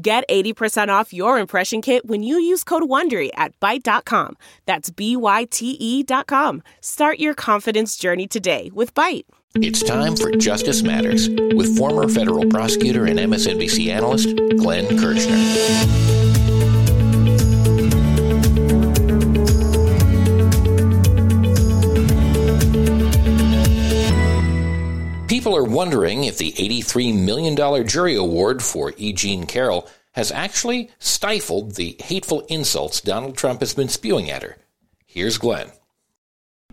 Get 80% off your impression kit when you use code WONDERY at Byte.com. That's B-Y-T-E dot com. Start your confidence journey today with Byte. It's time for Justice Matters with former federal prosecutor and MSNBC analyst Glenn Kirschner. Wondering if the $83 million jury award for E. Jean Carroll has actually stifled the hateful insults Donald Trump has been spewing at her. Here's Glenn.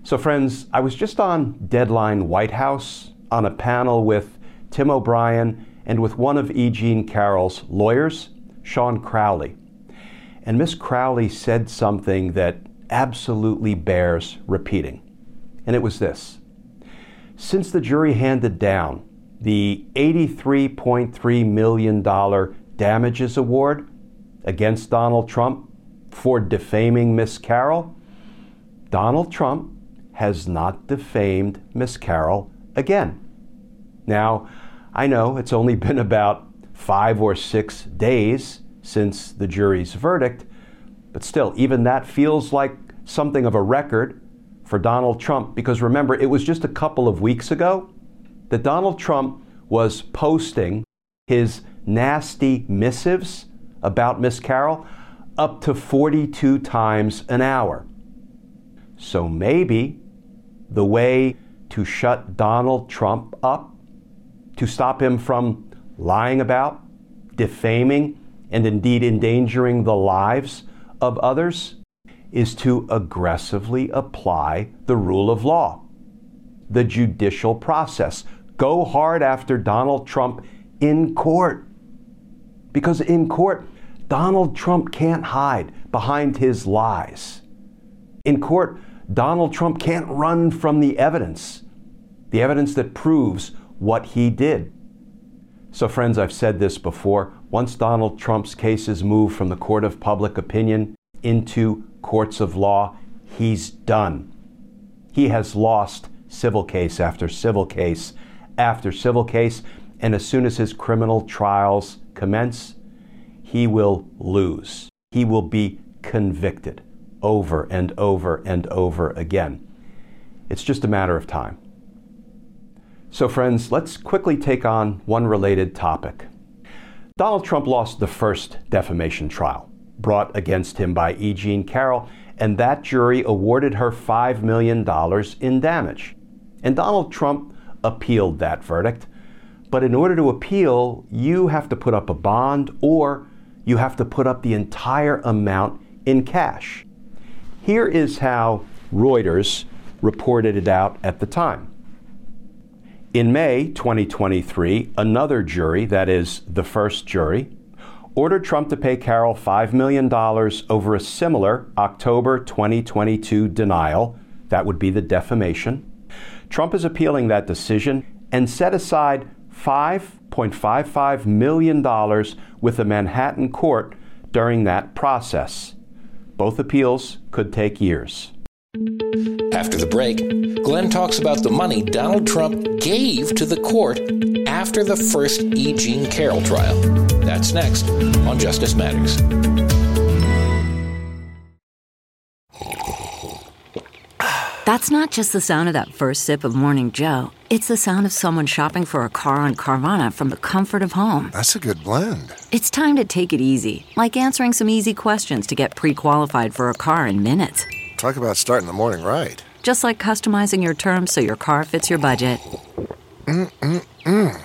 So, friends, I was just on Deadline White House on a panel with Tim O'Brien and with one of E. Jean Carroll's lawyers, Shawn Crowley. And Miss Crowley said something that absolutely bears repeating. And it was this since the jury handed down the $83.3 million damages award against Donald Trump for defaming Miss Carroll, Donald Trump has not defamed Miss Carroll again. Now, I know it's only been about five or six days since the jury's verdict, but still, even that feels like something of a record for Donald Trump because remember, it was just a couple of weeks ago that Donald Trump was posting his nasty missives about Miss Carroll up to 42 times an hour. So maybe the way to shut Donald Trump up, to stop him from lying about, defaming, and indeed endangering the lives of others is to aggressively apply the rule of law, the judicial process. Go hard after Donald Trump in court. Because in court, Donald Trump can't hide behind his lies. In court, Donald Trump can't run from the evidence, the evidence that proves what he did. So, friends, I've said this before. Once Donald Trump's cases move from the court of public opinion into courts of law, he's done. He has lost civil case after civil case after civil case, and as soon as his criminal trials commence, he will lose. He will be convicted over and over and over again. It's just a matter of time. So, friends, let's quickly take on one related topic. Donald Trump lost the first defamation trial brought against him by E. Jean Carroll, and that jury awarded her $5 million in damage. And Donald Trump appealed that verdict. But in order to appeal, you have to put up a bond or you have to put up the entire amount in cash. Here is how Reuters reported it out at the time. In May 2023, another jury, that is, the first jury, ordered Trump to pay Carroll $5 million over a similar October 2022 denial. That would be the defamation. Trump is appealing that decision and set aside $5.55 million with a Manhattan court during that process. Both appeals could take years. After the break, Glenn talks about the money Donald Trump gave to the court after the first E. Jean Carroll trial. That's next on Justice Matters. That's not just the sound of that first sip of Morning Joe. It's the sound of someone shopping for a car on Carvana from the comfort of home. That's a good blend. It's time to take it easy, like answering some easy questions to get pre qualified for a car in minutes. Talk about starting the morning right. Just like customizing your terms so your car fits your budget. Mm-mm-mm.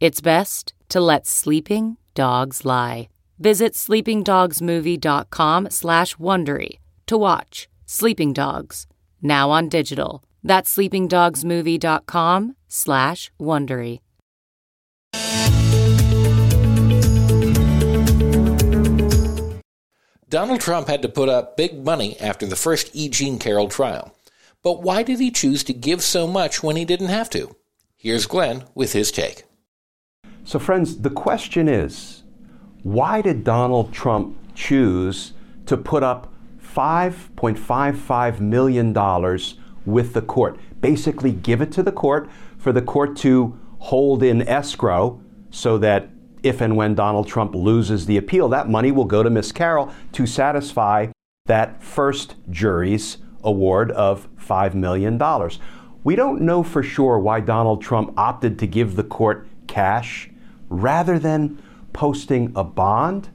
It's best to let sleeping dogs lie. Visit sleepingdogsmovie.com slash Wondery to watch Sleeping Dogs, now on digital. That's sleepingdogsmovie.com slash Wondery. Donald Trump had to put up big money after the first E. Jean Carroll trial. But why did he choose to give so much when he didn't have to? Here's Glenn with his take. So, friends, the question is why did Donald Trump choose to put up $5.55 million with the court? Basically, give it to the court for the court to hold in escrow so that if and when Donald Trump loses the appeal, that money will go to Miss Carroll to satisfy that first jury's award of $5 million. We don't know for sure why Donald Trump opted to give the court cash rather than posting a bond,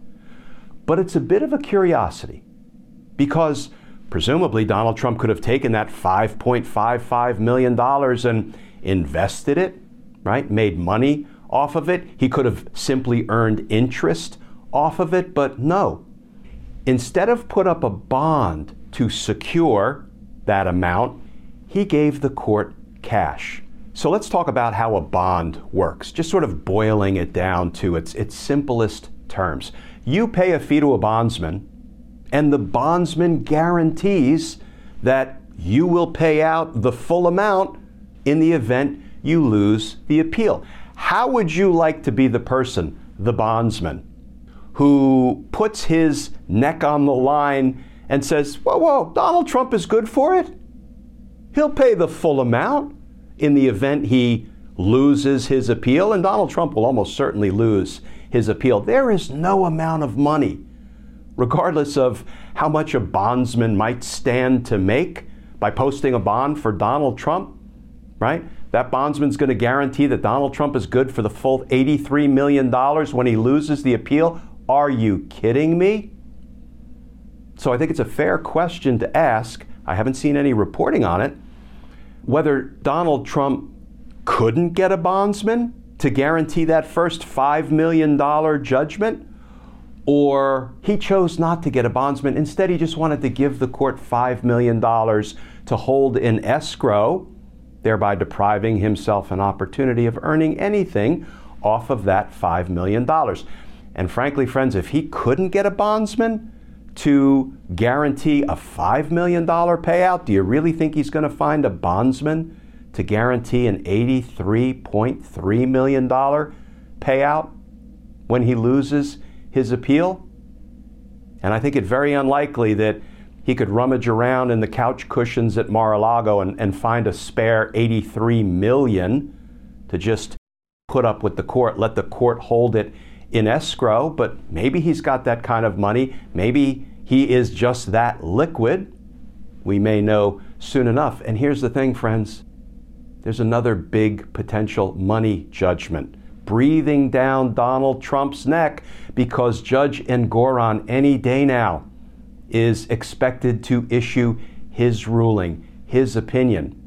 but it's a bit of a curiosity because presumably Donald Trump could have taken that $5.55 million and invested it, right? Made money off of it. He could have simply earned interest off of it, but no. Instead of put up a bond to secure that amount, he gave the court cash. So let's talk about how a bond works, just sort of boiling it down to its, its simplest terms. You pay a fee to a bondsman, and the bondsman guarantees that you will pay out the full amount in the event you lose the appeal. How would you like to be the person, the bondsman, who puts his neck on the line and says, Whoa, whoa, Donald Trump is good for it? He'll pay the full amount in the event he loses his appeal, and Donald Trump will almost certainly lose his appeal. There is no amount of money, regardless of how much a bondsman might stand to make by posting a bond for Donald Trump, right? That bondsman's going to guarantee that Donald Trump is good for the full $83 million when he loses the appeal. Are you kidding me? So I think it's a fair question to ask. I haven't seen any reporting on it. Whether Donald Trump couldn't get a bondsman to guarantee that first $5 million judgment, or he chose not to get a bondsman. Instead, he just wanted to give the court $5 million to hold in escrow, thereby depriving himself an opportunity of earning anything off of that $5 million. And frankly, friends, if he couldn't get a bondsman, to guarantee a $5 million payout? Do you really think he's going to find a bondsman to guarantee an $83.3 million payout when he loses his appeal? And I think it very unlikely that he could rummage around in the couch cushions at Mar-a-Lago and, and find a spare 83 million to just put up with the court, let the court hold it in escrow, but maybe he's got that kind of money. Maybe he is just that liquid. We may know soon enough. And here's the thing, friends there's another big potential money judgment breathing down Donald Trump's neck because Judge Engoron any day now is expected to issue his ruling, his opinion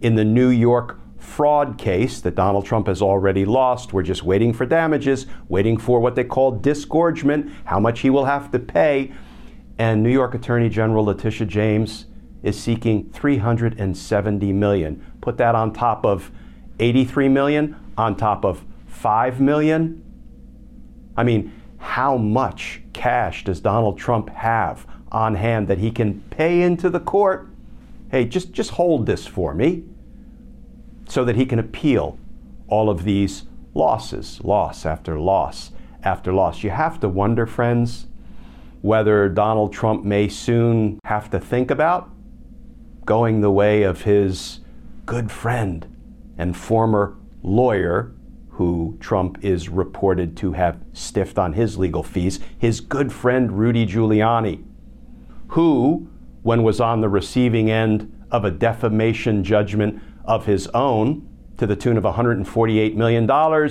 in the New York fraud case that Donald Trump has already lost. We're just waiting for damages, waiting for what they call disgorgement, how much he will have to pay. And New York Attorney General Letitia James is seeking 370 million. Put that on top of 83 million, on top of 5 million. I mean, how much cash does Donald Trump have on hand that he can pay into the court? Hey, just just hold this for me so that he can appeal all of these losses, loss after loss after loss. You have to wonder, friends, whether Donald Trump may soon have to think about going the way of his good friend and former lawyer, who Trump is reported to have stiffed on his legal fees, his good friend Rudy Giuliani, who, when was on the receiving end of a defamation judgment of his own to the tune of $148 million,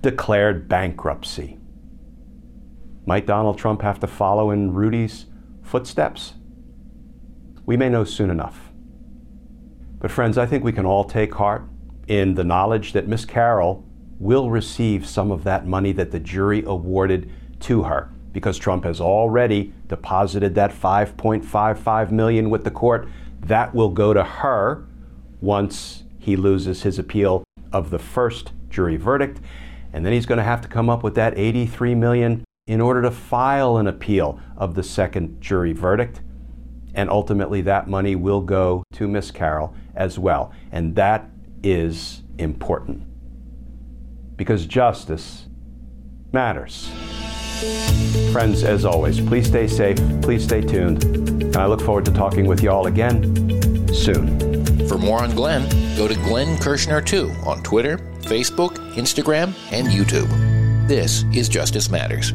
declared bankruptcy. Might Donald Trump have to follow in Rudy's footsteps? We may know soon enough. But, friends, I think we can all take heart in the knowledge that Miss Carroll will receive some of that money that the jury awarded to her because Trump has already deposited that 5.55 million with the court. That will go to her once he loses his appeal of the first jury verdict. And then he's going to have to come up with that 83 million in order to file an appeal of the second jury verdict. And ultimately, that money will go to Miss Carroll as well. And that is important because justice matters. Friends, as always, please stay safe, please stay tuned, and I look forward to talking with you all again soon. For more on Glenn, go to Glenn Kirschner2 on Twitter, Facebook, Instagram, and YouTube. This is Justice Matters.